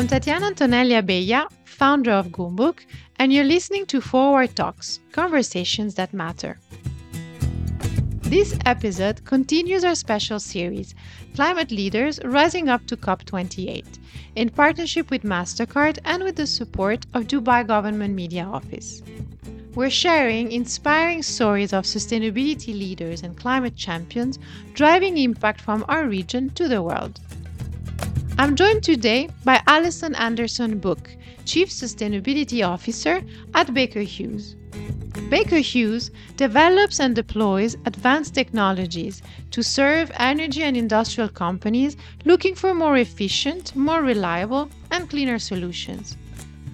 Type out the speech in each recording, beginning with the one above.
I'm Tatiana Antonelli Abella, founder of Goumbook, and you're listening to Forward Talks Conversations That Matter. This episode continues our special series, Climate Leaders Rising Up to COP28, in partnership with MasterCard and with the support of Dubai Government Media Office. We're sharing inspiring stories of sustainability leaders and climate champions driving impact from our region to the world. I'm joined today by Allyson Anderson Book, Chief Sustainability Officer at Baker Hughes. Baker Hughes develops and deploys advanced technologies to serve energy and industrial companies looking for more efficient, more reliable, and cleaner solutions.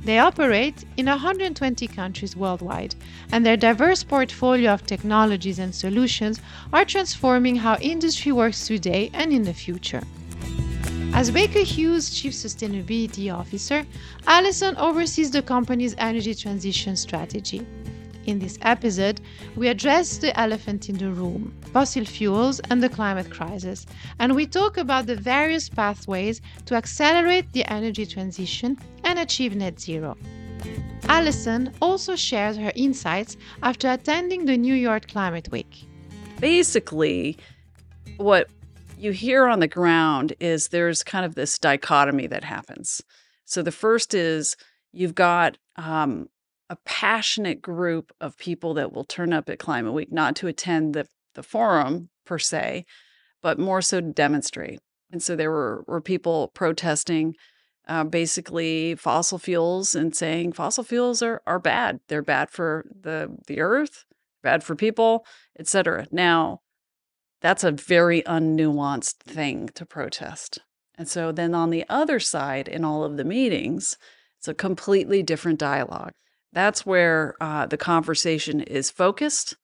They operate in 120 countries worldwide, and their diverse portfolio of technologies and solutions are transforming how industry works today and in the future. As Baker Hughes Chief Sustainability Officer, Allyson oversees the company's energy transition strategy. In this episode, we address the elephant in the room fossil fuels and the climate crisis, and we talk about the various pathways to accelerate the energy transition and achieve net zero. Allyson also shares her insights after attending the New York Climate Week. Basically, what you hear on the ground is there's kind of this dichotomy that happens. So the first is you've got um, a passionate group of people that will turn up at Climate Week, not to attend the, the forum per se, but more so to demonstrate. And so there were, were people protesting uh, basically fossil fuels and saying fossil fuels are, are bad. They're bad for the, the earth, bad for people, etc. Now, that's a very unnuanced thing to protest. And so then on the other side, in all of the meetings, it's a completely different dialogue. That's where uh, the conversation is focused,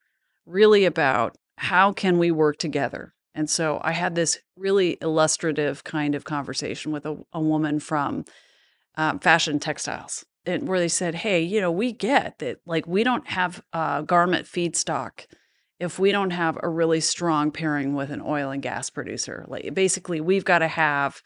really about how can we work together. And so I had this really illustrative kind of conversation with a, a woman from um, fashion textiles, and where they said, "Hey, you know, we get that, like, we don't have uh, garment feedstock." If we don't have a really strong pairing with an oil and gas producer. Like basically, we've got to have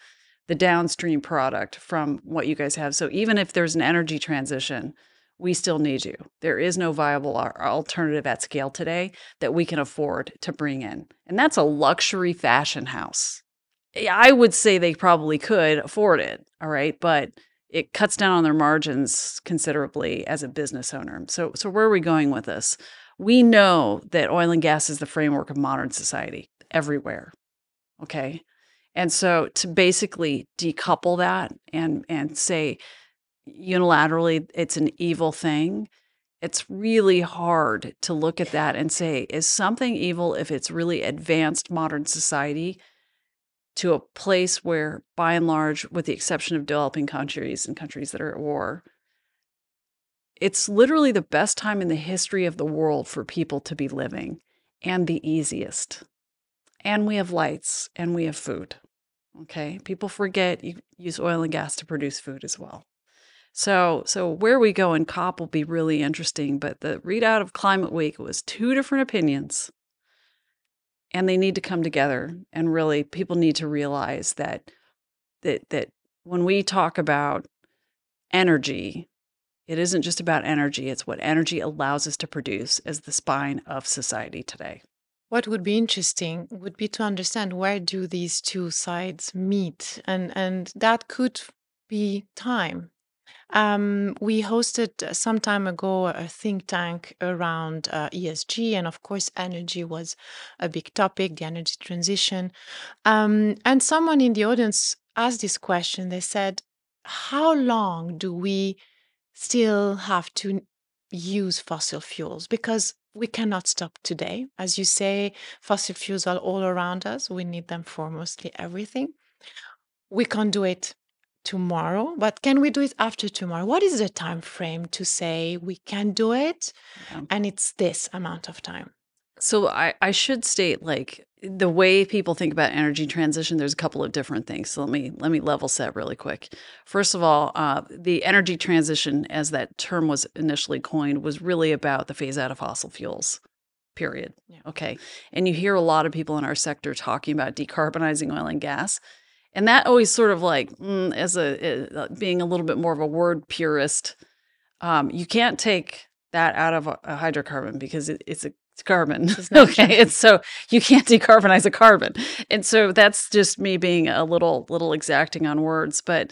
the downstream product from what you guys have. So even if there's an energy transition, we still need you. There is no viable alternative at scale today that we can afford to bring in. And that's a luxury fashion house. I would say they probably could afford it, all right, but it cuts down on their margins considerably as a business owner. So so where are we going with this? We know that oil and gas is the framework of modern society everywhere. Okay. And so to basically decouple that and and say unilaterally it's an evil thing, it's really hard to look at that and say, is something evil if it's really advanced modern society to a place where, by and large, with the exception of developing countries and countries that are at war, it's literally the best time in the history of the world for people to be living and the easiest. And we have lights and we have food. Okay. People forget you use oil and gas to produce food as well. So, so where we go in COP will be really interesting. But the readout of Climate Week was two different opinions, and they need to come together. And really, people need to realize that that that when we talk about energy, it isn't just about energy, it's what energy allows us to produce as the spine of society today. What would be interesting would be to understand where do these two sides meet and and that could be time. Um, we hosted some time ago a think tank around uh, ESG, and of course, energy was a big topic, the energy transition. Um, and someone in the audience asked this question. They said, How long do we still have to use fossil fuels because we cannot stop today. As you say, fossil fuels are all around us. We need them for mostly everything. We can't do it tomorrow, but can we do it after tomorrow? What is the time frame to say we can do it yeah. and it's this amount of time? So I, I should state like the way people think about energy transition, there's a couple of different things. So let me let me level set really quick. First of all, uh, the energy transition, as that term was initially coined, was really about the phase out of fossil fuels. Period. Yeah. Okay. And you hear a lot of people in our sector talking about decarbonizing oil and gas. And that always sort of like, mm, as a uh, being a little bit more of a word purist, um, you can't take that out of a, a hydrocarbon because it, it's a it's carbon. okay, and so you can't decarbonize a carbon, and so that's just me being a little little exacting on words, but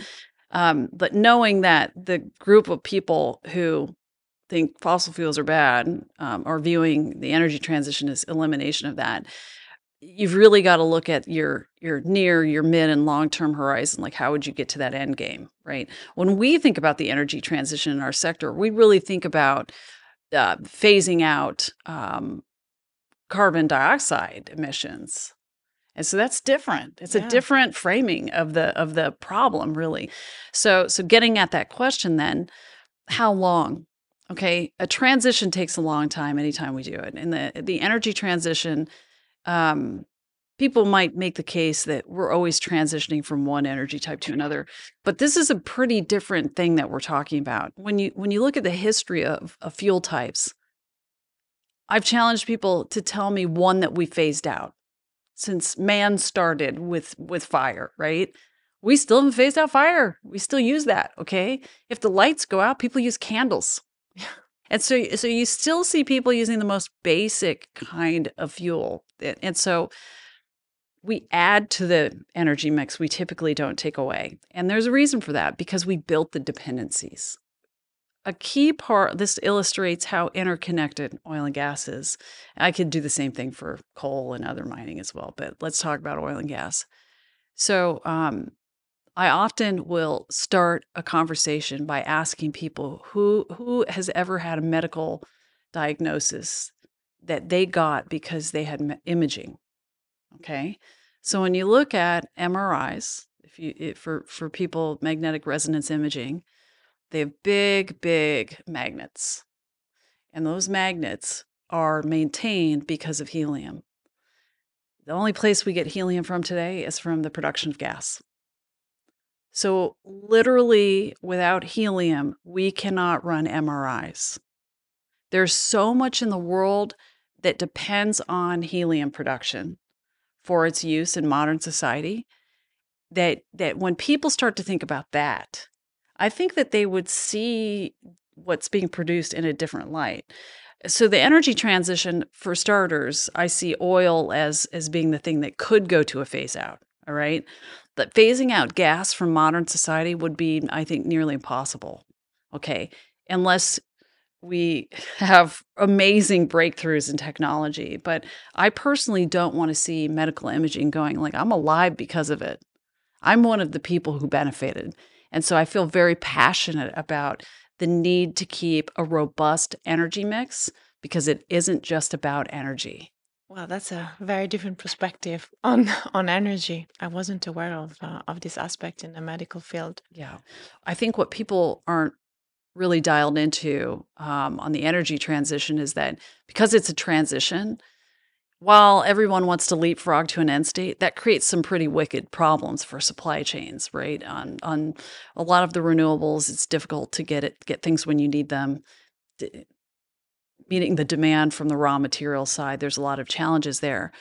um, but knowing that the group of people who think fossil fuels are bad um, are viewing the energy transition as elimination of that you've really got to look at your your near your mid and long term horizon like how would you get to that end game right? When we think about the energy transition in our sector we really think about uh, phasing out um, carbon dioxide emissions. And so that's different. It's yeah. a different framing of the of the problem really. So so getting at that question then how long? Okay a transition takes a long time anytime we do it. And the the energy transition um, people might make the case that we're always transitioning from one energy type to another but this is a pretty different thing that we're talking about. When you when you look at the history of, of fuel types i've challenged people to tell me one that we phased out since man started with with fire right? We still haven't phased out fire. We still use that okay? If the lights go out people use candles. And so, so you still see people using the most basic kind of fuel. And so we add to the energy mix, we typically don't take away. And there's a reason for that because we built the dependencies. A key part, this illustrates how interconnected oil and gas is. I could do the same thing for coal and other mining as well, but let's talk about oil and gas. So, um, I often will start a conversation by asking people who who has ever had a medical diagnosis that they got because they had imaging. Okay? So when you look at MRIs, if you it, for for people magnetic resonance imaging, they have big big magnets. And those magnets are maintained because of helium. The only place we get helium from today is from the production of gas. So, literally, without helium, we cannot run MRIs. There's so much in the world that depends on helium production for its use in modern society that that when people start to think about that, I think that they would see what's being produced in a different light. So the energy transition for starters, I see oil as as being the thing that could go to a phase out, all right? that phasing out gas from modern society would be, I think, nearly impossible. Okay. Unless we have amazing breakthroughs in technology. But I personally don't want to see medical imaging going like I'm alive because of it. I'm one of the people who benefited. And so I feel very passionate about the need to keep a robust energy mix because it isn't just about energy. Well, that's a very different perspective on on energy. I wasn't aware of uh, of this aspect in the medical field. Yeah, I think what people aren't really dialed into um, on the energy transition is that because it's a transition, while everyone wants to leapfrog to an end state, that creates some pretty wicked problems for supply chains. Right on on a lot of the renewables, it's difficult to get it get things when you need them meeting the demand from the raw material side, there's a lot of challenges there.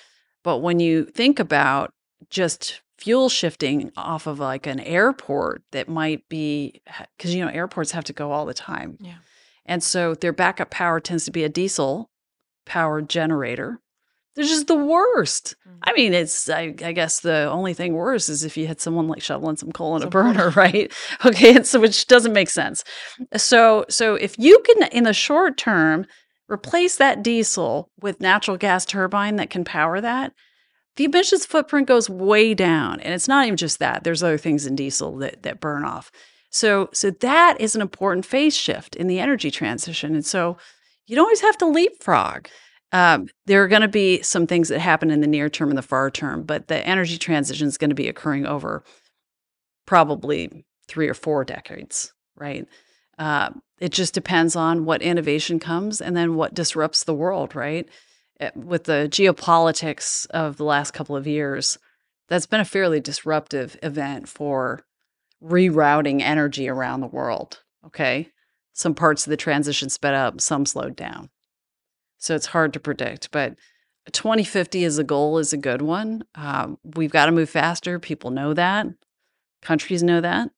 But when you think about just fuel shifting off of like an airport that might be because you know airports have to go all the time. Yeah. And so their backup power tends to be a diesel powered generator. They're just the worst. Mm-hmm. I mean, it's I, I, guess the only thing worse is if you had someone like shoveling some coal in some a burner, right? Okay, and so which doesn't make sense. So so if you can in the short term replace that diesel with natural gas turbine that can power that, the emissions footprint goes way down. And it's not even just that. There's other things in diesel that, that burn off. So, so that is an important phase shift in the energy transition. And so you don't always have to leapfrog. Um, there are going to be some things that happen in the near term and the far term, but the energy transition is going to be occurring over probably three or four decades, right? Uh, it just depends on what innovation comes and then what disrupts the world, right? Eh, with the geopolitics of the last couple of years, that's been a fairly disruptive event for rerouting energy around the world. Okay. Some parts of the transition sped up, some slowed down. So it's hard to predict. But 2050 as a goal is a good one. Um, we've got to move faster. People know that. Countries know that.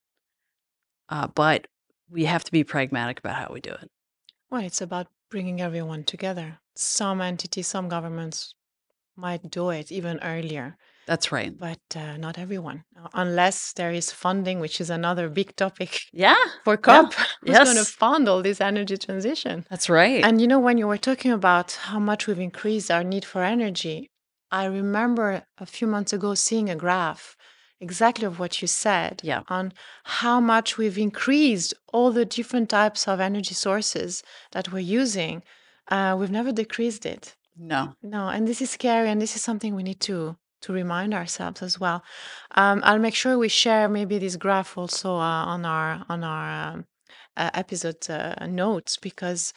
Uh, but we have to be pragmatic about how we do it. Well, it's about bringing everyone together. Some entities, some governments might do it even earlier. That's right. But uh, not everyone, uh, unless there is funding, which is another big topic. Yeah. For COP, yeah. who's yes. going to fund all this energy transition? That's right. And you know, when you were talking about how much we've increased our need for energy, I remember a few months ago seeing a graph exactly of what you said yeah. on how much we've increased all the different types of energy sources that we're using. Uh, we've never decreased it. No. No, and this is scary, and this is something we need to to remind ourselves as well. Um, I'll make sure we share maybe this graph also uh, on our on our um, uh, episode uh, notes because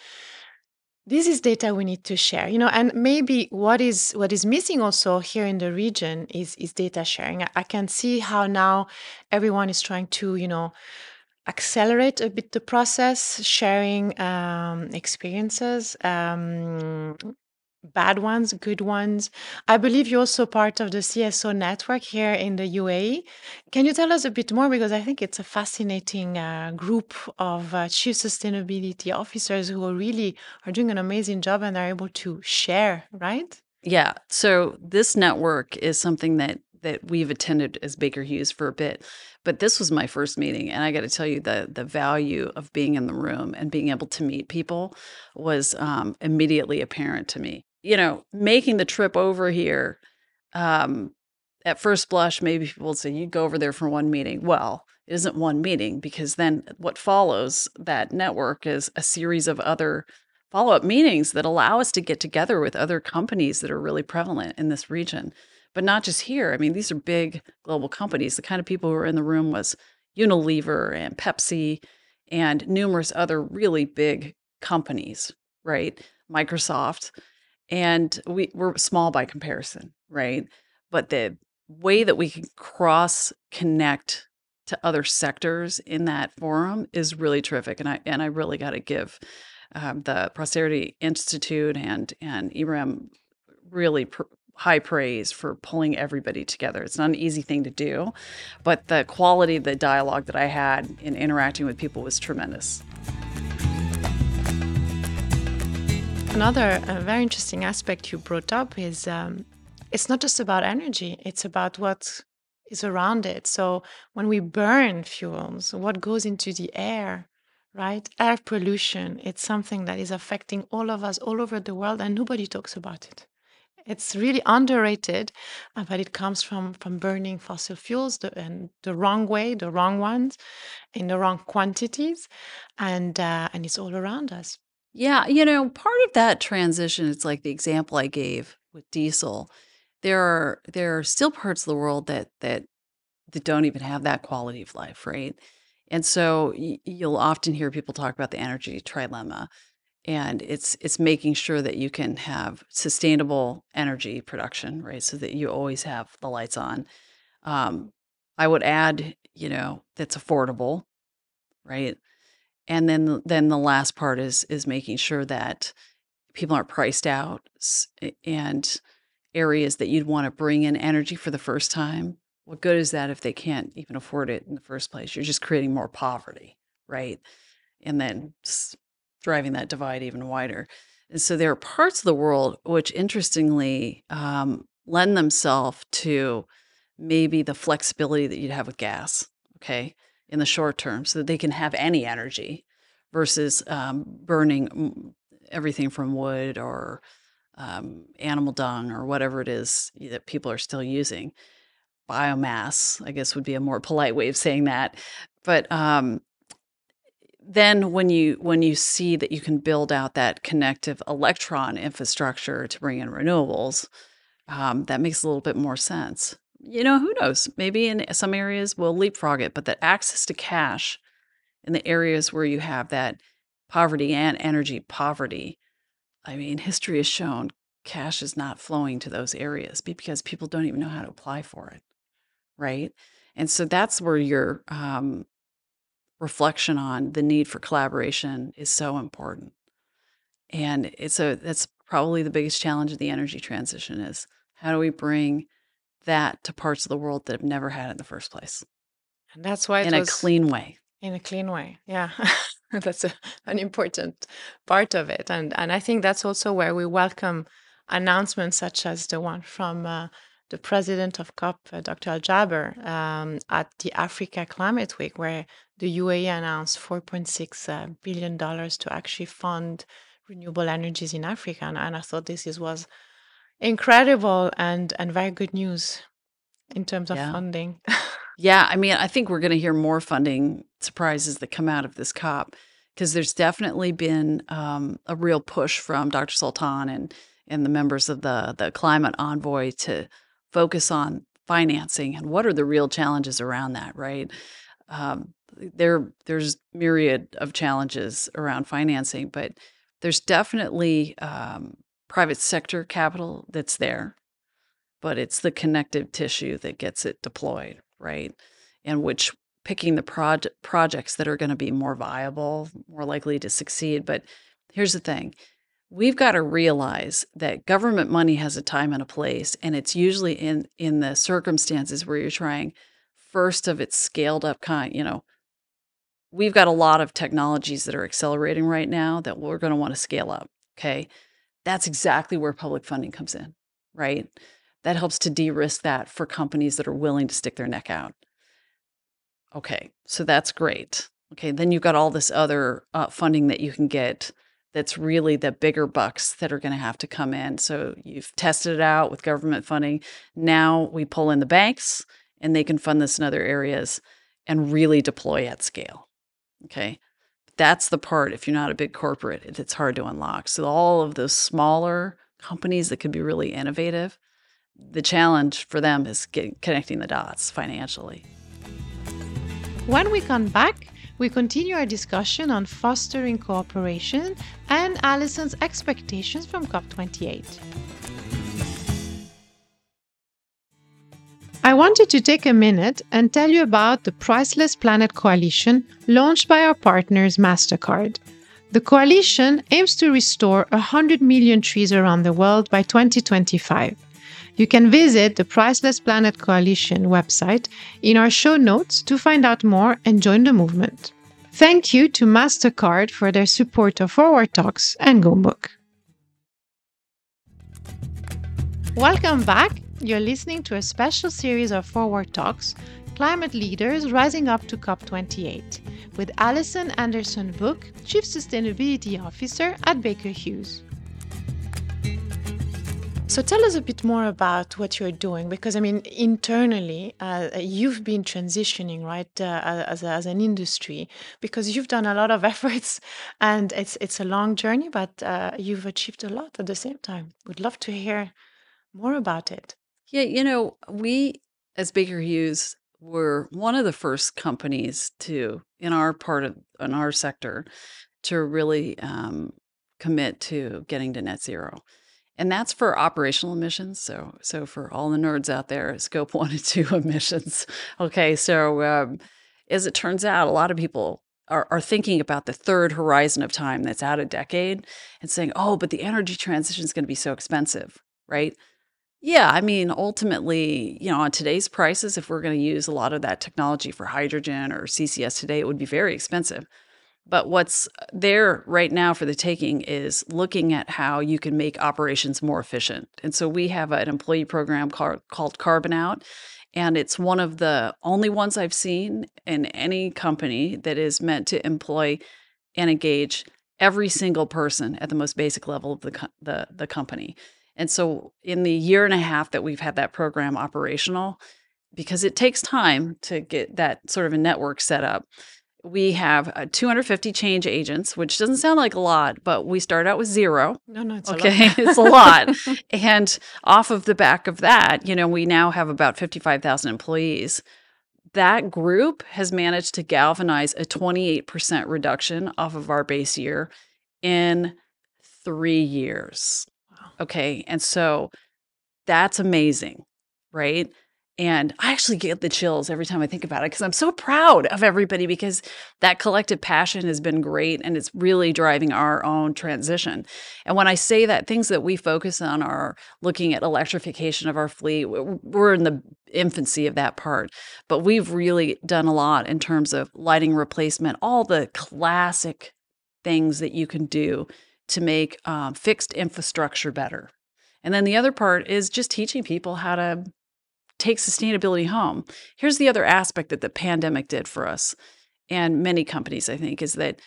this is data we need to share you know and maybe what is what is missing also here in the region is is data sharing i, I can see how now everyone is trying to you know accelerate a bit the process sharing um, experiences um, bad ones, good ones. I believe you're also part of the CSO network here in the UAE. Can you tell us a bit more? Because I think it's a fascinating uh, group of uh, chief sustainability officers who are really are doing an amazing job and are able to share, right? Yeah. So this network is something that that we've attended as Baker Hughes for a bit, but this was my first meeting, and I got to tell you the the value of being in the room and being able to meet people was um, immediately apparent to me you know, making the trip over here, um, at first blush, maybe people would say you go over there for one meeting. Well, it isn't one meeting because then what follows that network is a series of other follow up meetings that allow us to get together with other companies that are really prevalent in this region. But not just here. I mean, these are big global companies. The kind of people who were in the room was Unilever and Pepsi and numerous other really big companies, right? Microsoft and we, we're small by comparison, right? But the way that we can cross connect to other sectors in that forum is really terrific, and I and I really got to give um, the Prosperity Institute and and IREM really pr- high praise for pulling everybody together. It's not an easy thing to do, but the quality of the dialogue that I had in interacting with people was tremendous. Another uh, very interesting aspect you brought up is um, it's not just about energy, it's about what is around it. So when we burn fuels, what goes into the air, right? Air pollution, it's something that is affecting all of us all over the world and nobody talks about it. It's really underrated, uh, but it comes from from burning fossil fuels the, and the wrong way, the wrong ones, in the wrong quantities, and uh, and it's all around us. Yeah, you know, part of that transition, it's like the example I gave with diesel. There are there are still parts of the world that that that don't even have that quality of life, right? And so you'll often hear people talk about the energy trilemma, and it's it's making sure that you can have sustainable energy production, right? So that you always have the lights on. Um, I would add, you know, that's affordable, right? and then then the last part is is making sure that people aren't priced out and areas that you'd want to bring in energy for the first time what good is that if they can't even afford it in the first place you're just creating more poverty right and then driving that divide even wider and so there are parts of the world which interestingly um, lend themselves to maybe the flexibility that you'd have with gas okay in the short term so that they can have any energy versus um, burning everything from wood or um, animal dung or whatever it is that people are still using. Biomass, I guess, would be a more polite way of saying that. But um, then when you when you see that you can build out that connective electron infrastructure to bring in renewables, um, that makes a little bit more sense you know, who knows? Maybe in some areas we'll leapfrog it, but that access to cash in the areas where you have that poverty and energy poverty, I mean, history has shown cash is not flowing to those areas because people don't even know how to apply for it. Right. And so that's where your um, reflection on the need for collaboration is so important. And it's a that's probably the biggest challenge of the energy transition is how do we bring that to parts of the world that have never had it in the first place And that's why in a clean way. in a clean way. Yeah. That's a, an important part of it. And and I think that's also where we welcome announcements such as the one from uh, the president of COP, uh, Dr. Al Jaber, um, at the Africa Climate Week, where the UAE announced $4.6 uh, billion dollars to actually fund renewable energies in Africa. And, and I thought this is, was incredible and, and very good news in terms of Yeah. funding. Yeah, I mean, I think we're going to hear more funding surprises that come out of this COP because there's definitely been um, a real push from Dr. Sultan and and the members of the the climate envoy to focus on financing and what are the real challenges around that, right? Um, there there's myriad of challenges around financing, but there's definitely um, private sector capital that's there, but it's the connective tissue that gets it deployed, right? And which picking the proj- projects that are going to be more viable, more likely to succeed. But here's the thing we've got to realize that government money has a time and a place, and it's usually in, in the circumstances where you're trying first of its scaled up kind, you know. We've got a lot of technologies that are accelerating right now that we're going to want to scale up. Okay. That's exactly where public funding comes in, right? that helps to de-risk that for companies that are willing to stick their neck out. Okay, so that's great. Okay, then you've got all this other uh, funding that you can get that's really the bigger bucks that are going to have to come in. So you've tested it out with government funding. Now we pull in the banks and they can fund this in other areas and really deploy at scale. Okay. That's the part, if you're not a big corporate, it's hard to unlock. So all of those smaller companies that could be really innovative, the challenge for them is connecting the dots financially. When we come back, we continue our discussion on fostering cooperation and Allyson's expectations from COP28. I wanted to take a minute and tell you about the Priceless Planet Coalition launched by our partners MasterCard. The coalition aims to restore 100 million trees around the world by 2025. You can visit the Priceless Planet Coalition website in our show notes to find out more and join the movement. Thank you to MasterCard for their support of Forward Talks and Goumbook. Welcome back. You're listening to a special series of Forward Talks Climate Leaders Rising Up to COP28 with Allyson Anderson Book, Chief Sustainability Officer at Baker Hughes. So tell us a bit more about what you're doing, because I mean, internally, uh, you've been transitioning, right, uh, as, as an industry, because you've done a lot of efforts, and it's it's a long journey, but uh, you've achieved a lot at the same time. Would love to hear more about it. Yeah, you know, we as Baker Hughes were one of the first companies to, in our part of, in our sector, to really um, commit to getting to net zero. And that's for operational emissions. So, so for all the nerds out there, scope one and two emissions. Okay, so um, as it turns out, a lot of people are, are thinking about the third horizon of time that's out a decade and saying, oh, but the energy transition is going to be so expensive, right? Yeah, I mean, ultimately, you know, on today's prices, if we're going to use a lot of that technology for hydrogen or CCS today, it would be very expensive. But what's there right now for the taking is looking at how you can make operations more efficient. And so we have an employee program called, called Carbon Out. And it's one of the only ones I've seen in any company that is meant to employ and engage every single person at the most basic level of the, co- the, the company. And so, in the year and a half that we've had that program operational, because it takes time to get that sort of a network set up, we have uh, 250 change agents, which doesn't sound like a lot, but we start out with zero. No, no, it's Okay, a lot. it's a lot. And off of the back of that, you know, we now have about 55,000 employees. That group has managed to galvanize a 28% reduction off of our base year in three years. Wow. Okay. And so that's amazing, right? And I actually get the chills every time I think about it because I'm so proud of everybody because that collective passion has been great and it's really driving our own transition. And when I say that, things that we focus on are looking at electrification of our fleet. We're in the infancy of that part, but we've really done a lot in terms of lighting replacement, all the classic things that you can do to make um, fixed infrastructure better. And then the other part is just teaching people how to take sustainability home. Here's the other aspect that the pandemic did for us and many companies, I think, is that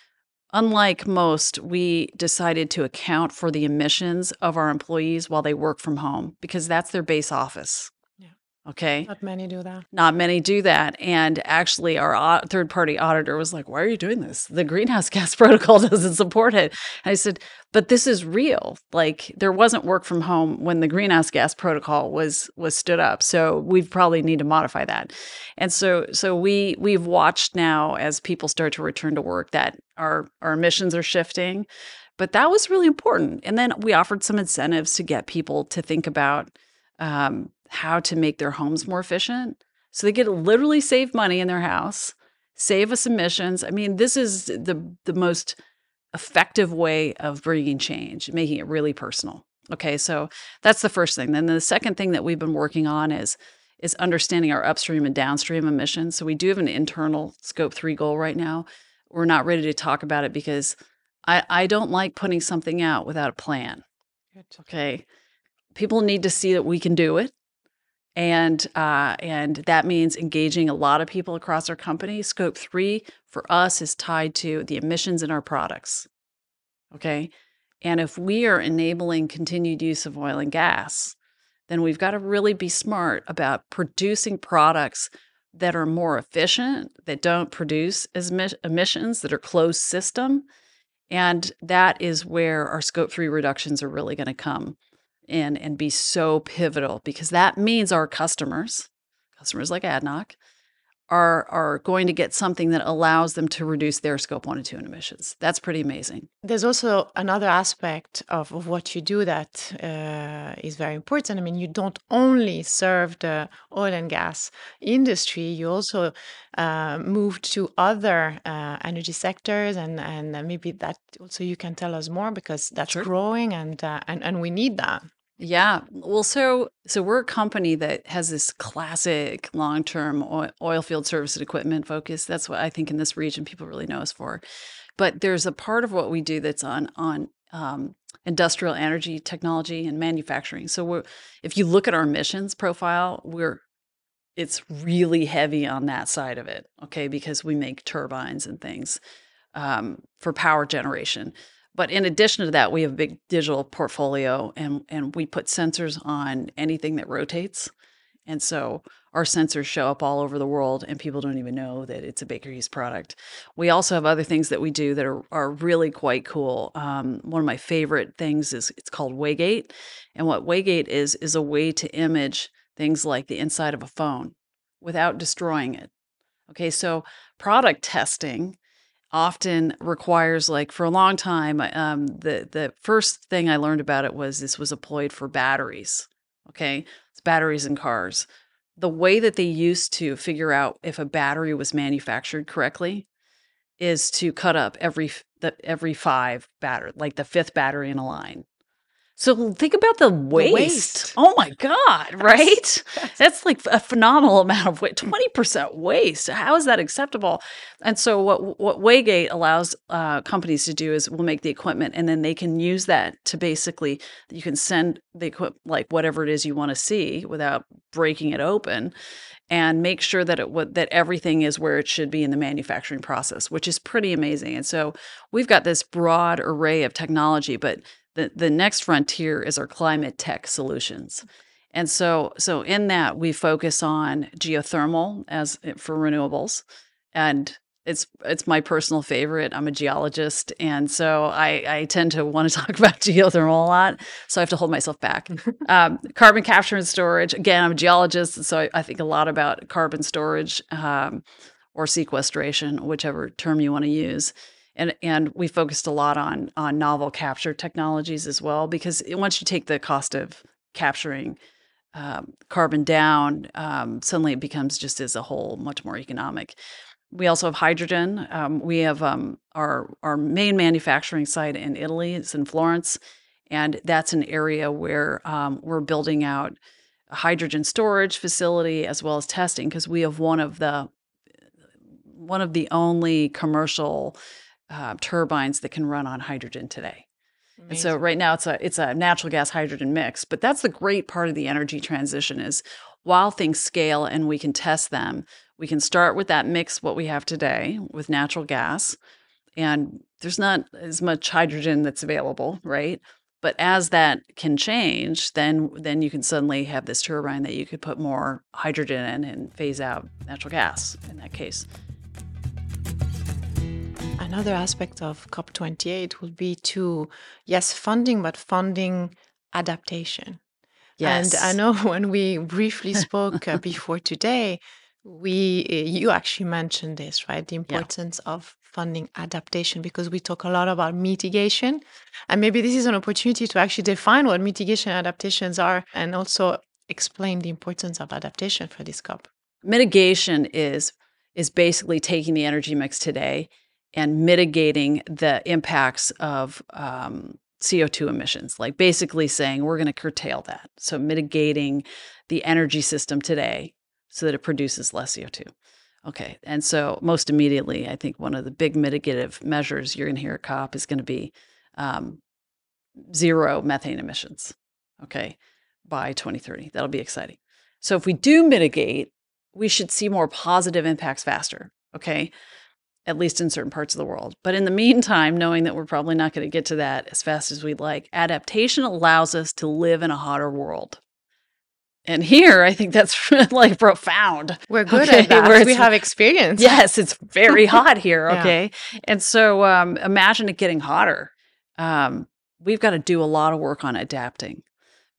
unlike most, we decided to account for the emissions of our employees while they work from home because that's their base office. Okay. Not many do that. Not many do that. And actually, our third party auditor was like, Why are you doing this? The greenhouse gas protocol doesn't support it. And I said, But this is real. Like, there wasn't work from home when the greenhouse gas protocol was was stood up. So we probably need to modify that. And so so we we've watched now as people start to return to work that our our emissions are shifting. But that was really important. And then we offered some incentives to get people to think about um, how to make their homes more efficient. So they get to literally save money in their house, save us emissions. I mean, this is the the most effective way of bringing change, making it really personal. Okay, so that's the first thing. Then the second thing that we've been working on is is understanding our upstream and downstream emissions. So we do have an internal scope 3 goal right now. We're not ready to talk about it because I, I don't like putting something out without a plan. Okay. People need to see that we can do it and uh, and that means engaging a lot of people across our company. Scope three for us is tied to the emissions in our products. Okay, and if we are enabling continued use of oil and gas, then we've got to really be smart about producing products that are more efficient, that don't produce as emissions, that are closed system, and that is where our scope three reductions are really going to come in and be so pivotal because that means our customers, customers like ADNOC, are are going to get something that allows them to reduce their scope one and two emissions. That's pretty amazing. There's also another aspect of, of what you do that uh, is very important. I mean, you don't only serve the oil and gas industry; you also uh, move to other uh, energy sectors, and and maybe that also you can tell us more because that's sure. growing, and uh, and and we need that. Yeah. Well, so so we're a company that has this classic long-term oil, oil field service and equipment focus. That's what I think in this region people really know us for. But there's a part of what we do that's on on um, industrial energy technology and manufacturing. So we're, if you look at our emissions profile, we're it's really heavy on that side of it. Okay, because we make turbines and things um, for power generation. But in addition to that, we have a big digital portfolio and, and we put sensors on anything that rotates. And so our sensors show up all over the world and people don't even know that it's a Baker Hughes product. We also have other things that we do that are, are really quite cool. Um, one of my favorite things is it's called Waygate. And what Waygate is, is a way to image things like the inside of a phone without destroying it. Okay, so product testing often requires like for a long time um, the the first thing i learned about it was this was employed for batteries okay? It's batteries in cars. The way that they used to figure out if a battery was manufactured correctly is to cut up every the, every five batter like the fifth battery in a line so think about the waste. the waste. Oh my God, right? That's like a phenomenal amount of waste. 20% waste. How is that acceptable? And so what what Waygate allows uh, companies to do is we'll make the equipment and then they can use that to basically you can send the equipment like whatever it is you want to see without breaking it open and make sure that it that everything is where it should be in the manufacturing process, which is pretty amazing. And so we've got this broad array of technology, but the, the next frontier is our climate tech solutions. And so, so in that we focus on geothermal as eh, for renewables, and it's it's my personal favorite. I'm a geologist, and so I, I tend to want to talk about geothermal a lot. So I have to hold myself back. um, carbon capture and storage. Again, I'm a geologist, so I, I think a lot about carbon storage um, or sequestration, whichever term you want to use and and we focused a lot on on novel capture technologies as well because once you take the cost of capturing um, carbon down, um, suddenly it becomes just as a whole much more economic. We also have hydrogen. Um, we have um, our our main manufacturing site in Italy. It's in Florence, and that's an area where um, we're building out a hydrogen storage facility as well as testing because we have one of the one of the only commercial uh, turbines that can run on hydrogen today. And so right now it's a it's a natural gas hydrogen mix, but that's the great part of the energy transition is while things scale and we can test them, we can start with that mix what we have today with natural gas and there's not as much hydrogen that's available, right? But as that can change, then then you can suddenly have this turbine that you could put more hydrogen in and phase out natural gas in that case. Another aspect of COP28 will be to, yes, funding, but funding adaptation. Yes. And I know when we briefly spoke uh, before today, we uh, you actually mentioned this, right? The importance of funding adaptation because we talk a lot about mitigation. And maybe this is an opportunity to actually define what mitigation adaptations are and also explain the importance of adaptation for this COP. Mitigation is is basically taking the energy mix today and mitigating the impacts of um, CO2 emissions, like basically saying we're going to curtail that. So, mitigating the energy system today so that it produces less CO2. Okay. And so, most immediately, I think one of the big mitigative measures you're going to hear at COP is going to be um, zero methane emissions. Okay. By 2030. That'll be exciting. So, if we do mitigate, we should see more positive impacts faster. Okay at least in certain parts of the world. But in the meantime, knowing that we're probably not going to get to that as fast as we'd like, adaptation allows us to live in a hotter world. And here, I think that's like profound. We're good okay? at that. We have experience. Yes, it's very hot here. Okay. Yeah. And so um, imagine it getting hotter. Um, we've got to do a lot of work on adapting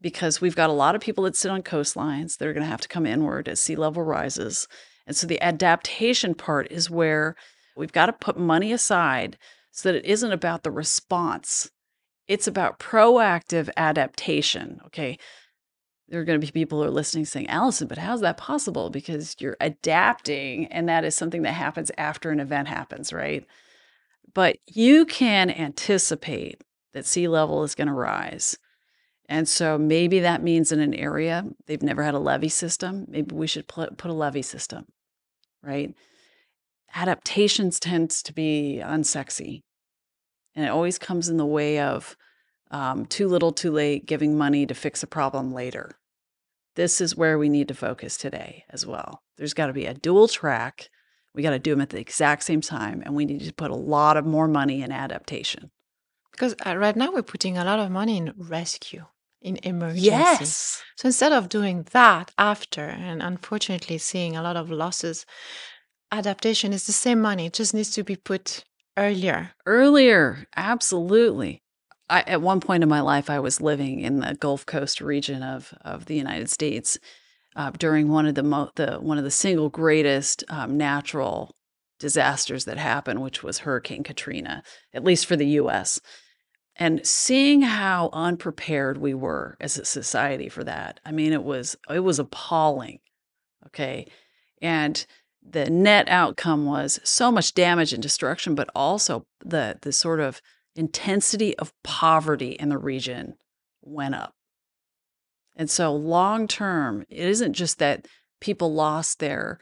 because we've got a lot of people that sit on coastlines that are going to have to come inward as sea level rises. And so the adaptation part is where We've got to put money aside so that it isn't about the response. It's about proactive adaptation. Okay. There are going to be people who are listening saying, Allyson, but how's that possible? Because you're adapting, and that is something that happens after an event happens, right? But you can anticipate that sea level is going to rise. And so maybe that means in an area they've never had a levee system, maybe we should put a levee system, right? Adaptations tends to be unsexy and it always comes in the way of um, too little too late giving money to fix a problem later this is where we need to focus today as well there's got to be a dual track we got to do them at the exact same time and we need to put a lot of more money in adaptation because uh, right now we're putting a lot of money in rescue in emergency. Yes. So instead of doing that after, and unfortunately seeing a lot of losses, adaptation is the same money. It just needs to be put earlier. Earlier, absolutely. I, at one point in my life, I was living in the Gulf Coast region of of the United States uh, during one of the, mo- the one of the single greatest um, natural disasters that happened, which was Hurricane Katrina, at least for the U.S. And seeing how unprepared we were as a society for that, I mean, it was it was appalling. Okay, and the net outcome was so much damage and destruction, but also the the sort of intensity of poverty in the region went up. And so long term, it isn't just that people lost their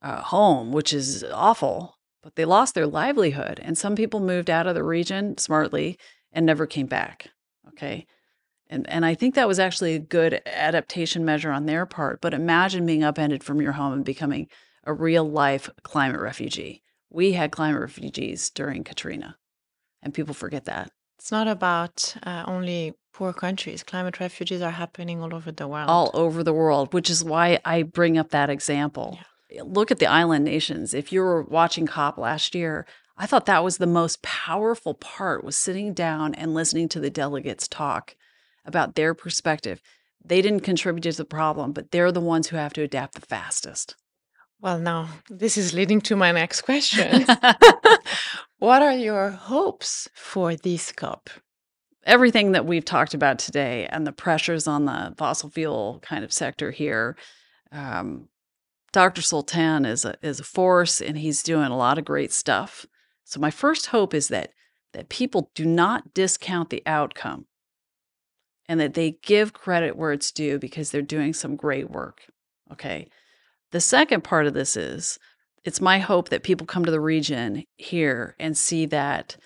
uh, home, which is awful, but they lost their livelihood. And some people moved out of the region smartly and never came back. Okay. And, and I think that was actually a good adaptation measure on their part. But imagine being upended from your home and becoming a real life climate refugee. We had climate refugees during Katrina, and people forget that. It's not about uh, only poor countries. Climate refugees are happening all over the world. All over the world, which is why I bring up that example. Yeah. Look at the island nations. If you were watching COP last year, I thought that was the most powerful part was sitting down and listening to the delegates talk about their perspective. They didn't contribute to the problem, but they're the ones who have to adapt the fastest. Well, now this is leading to my next question. what are your hopes for this COP? everything that we've talked about today and the pressures on the fossil fuel kind of sector here, um, Dr. Sultan is a is a force, and he's doing a lot of great stuff. So my first hope is that that people do not discount the outcome, and that they give credit where it's due because they're doing some great work. Okay. The second part of this is it's my hope that people come to the region here and see that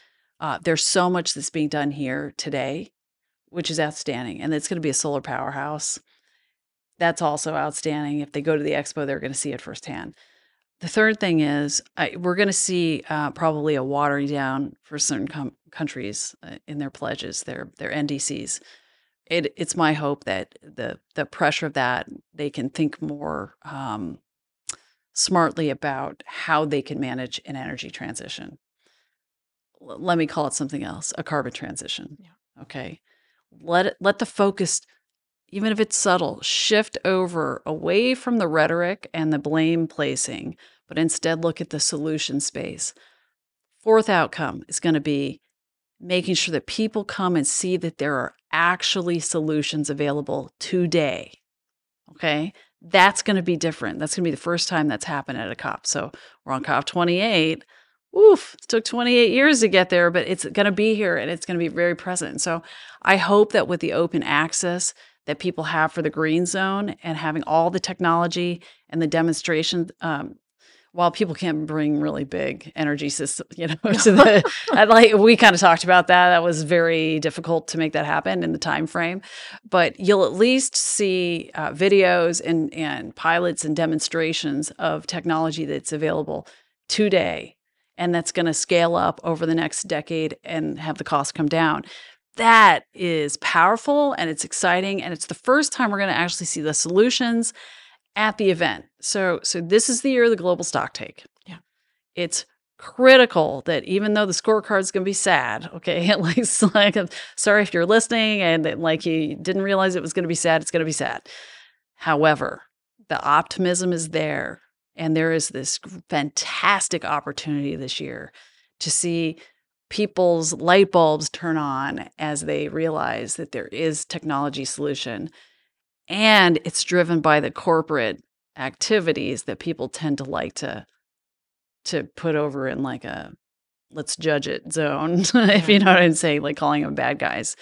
uh, there's so much that's being done here today, which is outstanding. And it's going to be a solar powerhouse. That's also outstanding. If they go to the expo, they're going to see it firsthand. The third thing is I, we're going to see uh, probably a watering down for certain com- countries uh, in their pledges, their their NDCs. It, it's my hope that the the pressure of that they can think more um, smartly about how they can manage an energy transition. Let me call it something else a carbon transition yeah. okay? Let it, let the focus even if it's subtle shift over away from the rhetoric and the blame placing but instead look at the solution space. Fourth outcome is going to be making sure that people come and see that there are actually solutions available today okay? That's going to be different. That's going to be the first time that's happened at a cop. So we're on cop 28 oof, it took 28 years to get there, but it's going to be here and it's going to be very present. So I hope that with the open access that people have for the green zone and having all the technology and the demonstration, um, while people can't bring really big energy systems, you know, to the, I like we kind of talked about that. That was very difficult to make that happen in the time frame, but you'll at least see uh, videos and and pilots and demonstrations of technology that's available today and that's going to scale up over the next decade and have the cost come down. That is powerful and it's exciting and it's the first time we're going to actually see the solutions at the event. So so this is the year of the global stock take. Yeah. It's critical that even though the scorecard is going to be sad, okay, at like, like sorry if you're listening and like you didn't realize it was going to be sad, it's going to be sad. However, the optimism is there and there is this fantastic opportunity this year to see people's light bulbs turn on as they realize that there is technology solution and it's driven by the corporate activities that people tend to like to to put over in like a let's judge it zone if you know what i'm saying like calling them bad guys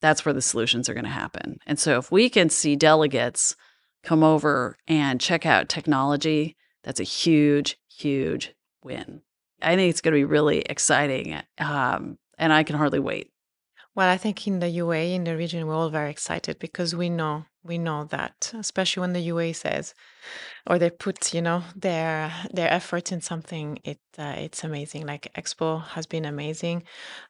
that's where the solutions are going to happen and so if we can see delegates come over and check out technology, that's a huge, huge win. I think it's going to be really exciting. Um, and I can hardly wait. Well, I think in the UA, in the region, we're all very excited because we know we know that, especially when the UA says, or they put, you know, their their effort in something. It uh, it's amazing. Like Expo has been amazing,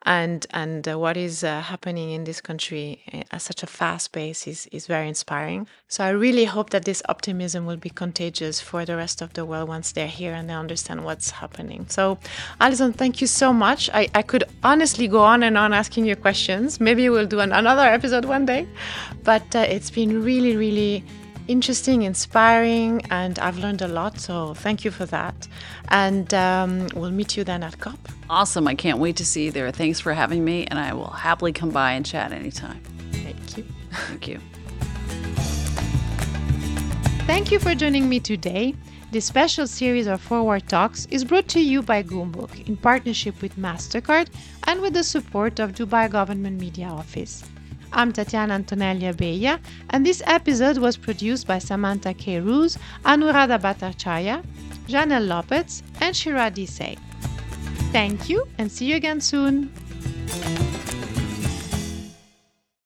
and and uh, what is uh, happening in this country eh, at such a fast pace is is very inspiring. So I really hope that this optimism will be contagious for the rest of the world once they're here and they understand what's happening. So, Allyson, thank you so much. I I could honestly go on and on asking you questions. Maybe we'll do an, another episode one day, but uh, it's been really, really interesting, inspiring, and I've learned a lot. So thank you for that. And um, we'll meet you then at COP. Awesome. I can't wait to see you there. Thanks for having me, and I will happily come by and chat anytime. Thank you. Thank you. Thank you for joining me today. This special series of Forward Talks is brought to you by Goumbook in partnership with MasterCard and with the support of Dubai Government Media Office. I'm Tatiana Antonelli Abella, and this episode was produced by Samantha K. Ruse, Anuradha Bhattacharya, Janelle Lopez, and Shira Desai. Thank you, and see you again soon.